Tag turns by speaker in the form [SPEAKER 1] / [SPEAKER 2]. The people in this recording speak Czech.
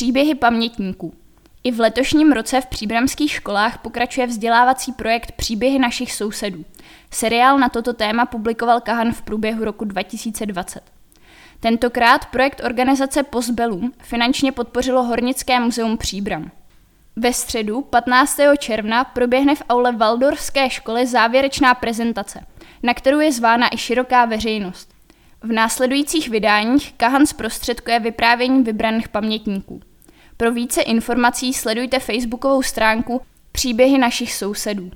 [SPEAKER 1] Příběhy pamětníků. I v letošním roce v příbramských školách pokračuje vzdělávací projekt Příběhy našich sousedů. Seriál na toto téma publikoval Kahan v průběhu roku 2020. Tentokrát projekt organizace Postbellum finančně podpořilo Hornické muzeum Příbram. Ve středu 15. června proběhne v aule Valdorské školy závěrečná prezentace, na kterou je zvána i široká veřejnost. V následujících vydáních Kahan zprostředkuje vyprávění vybraných pamětníků. Pro více informací sledujte facebookovou stránku Příběhy našich sousedů.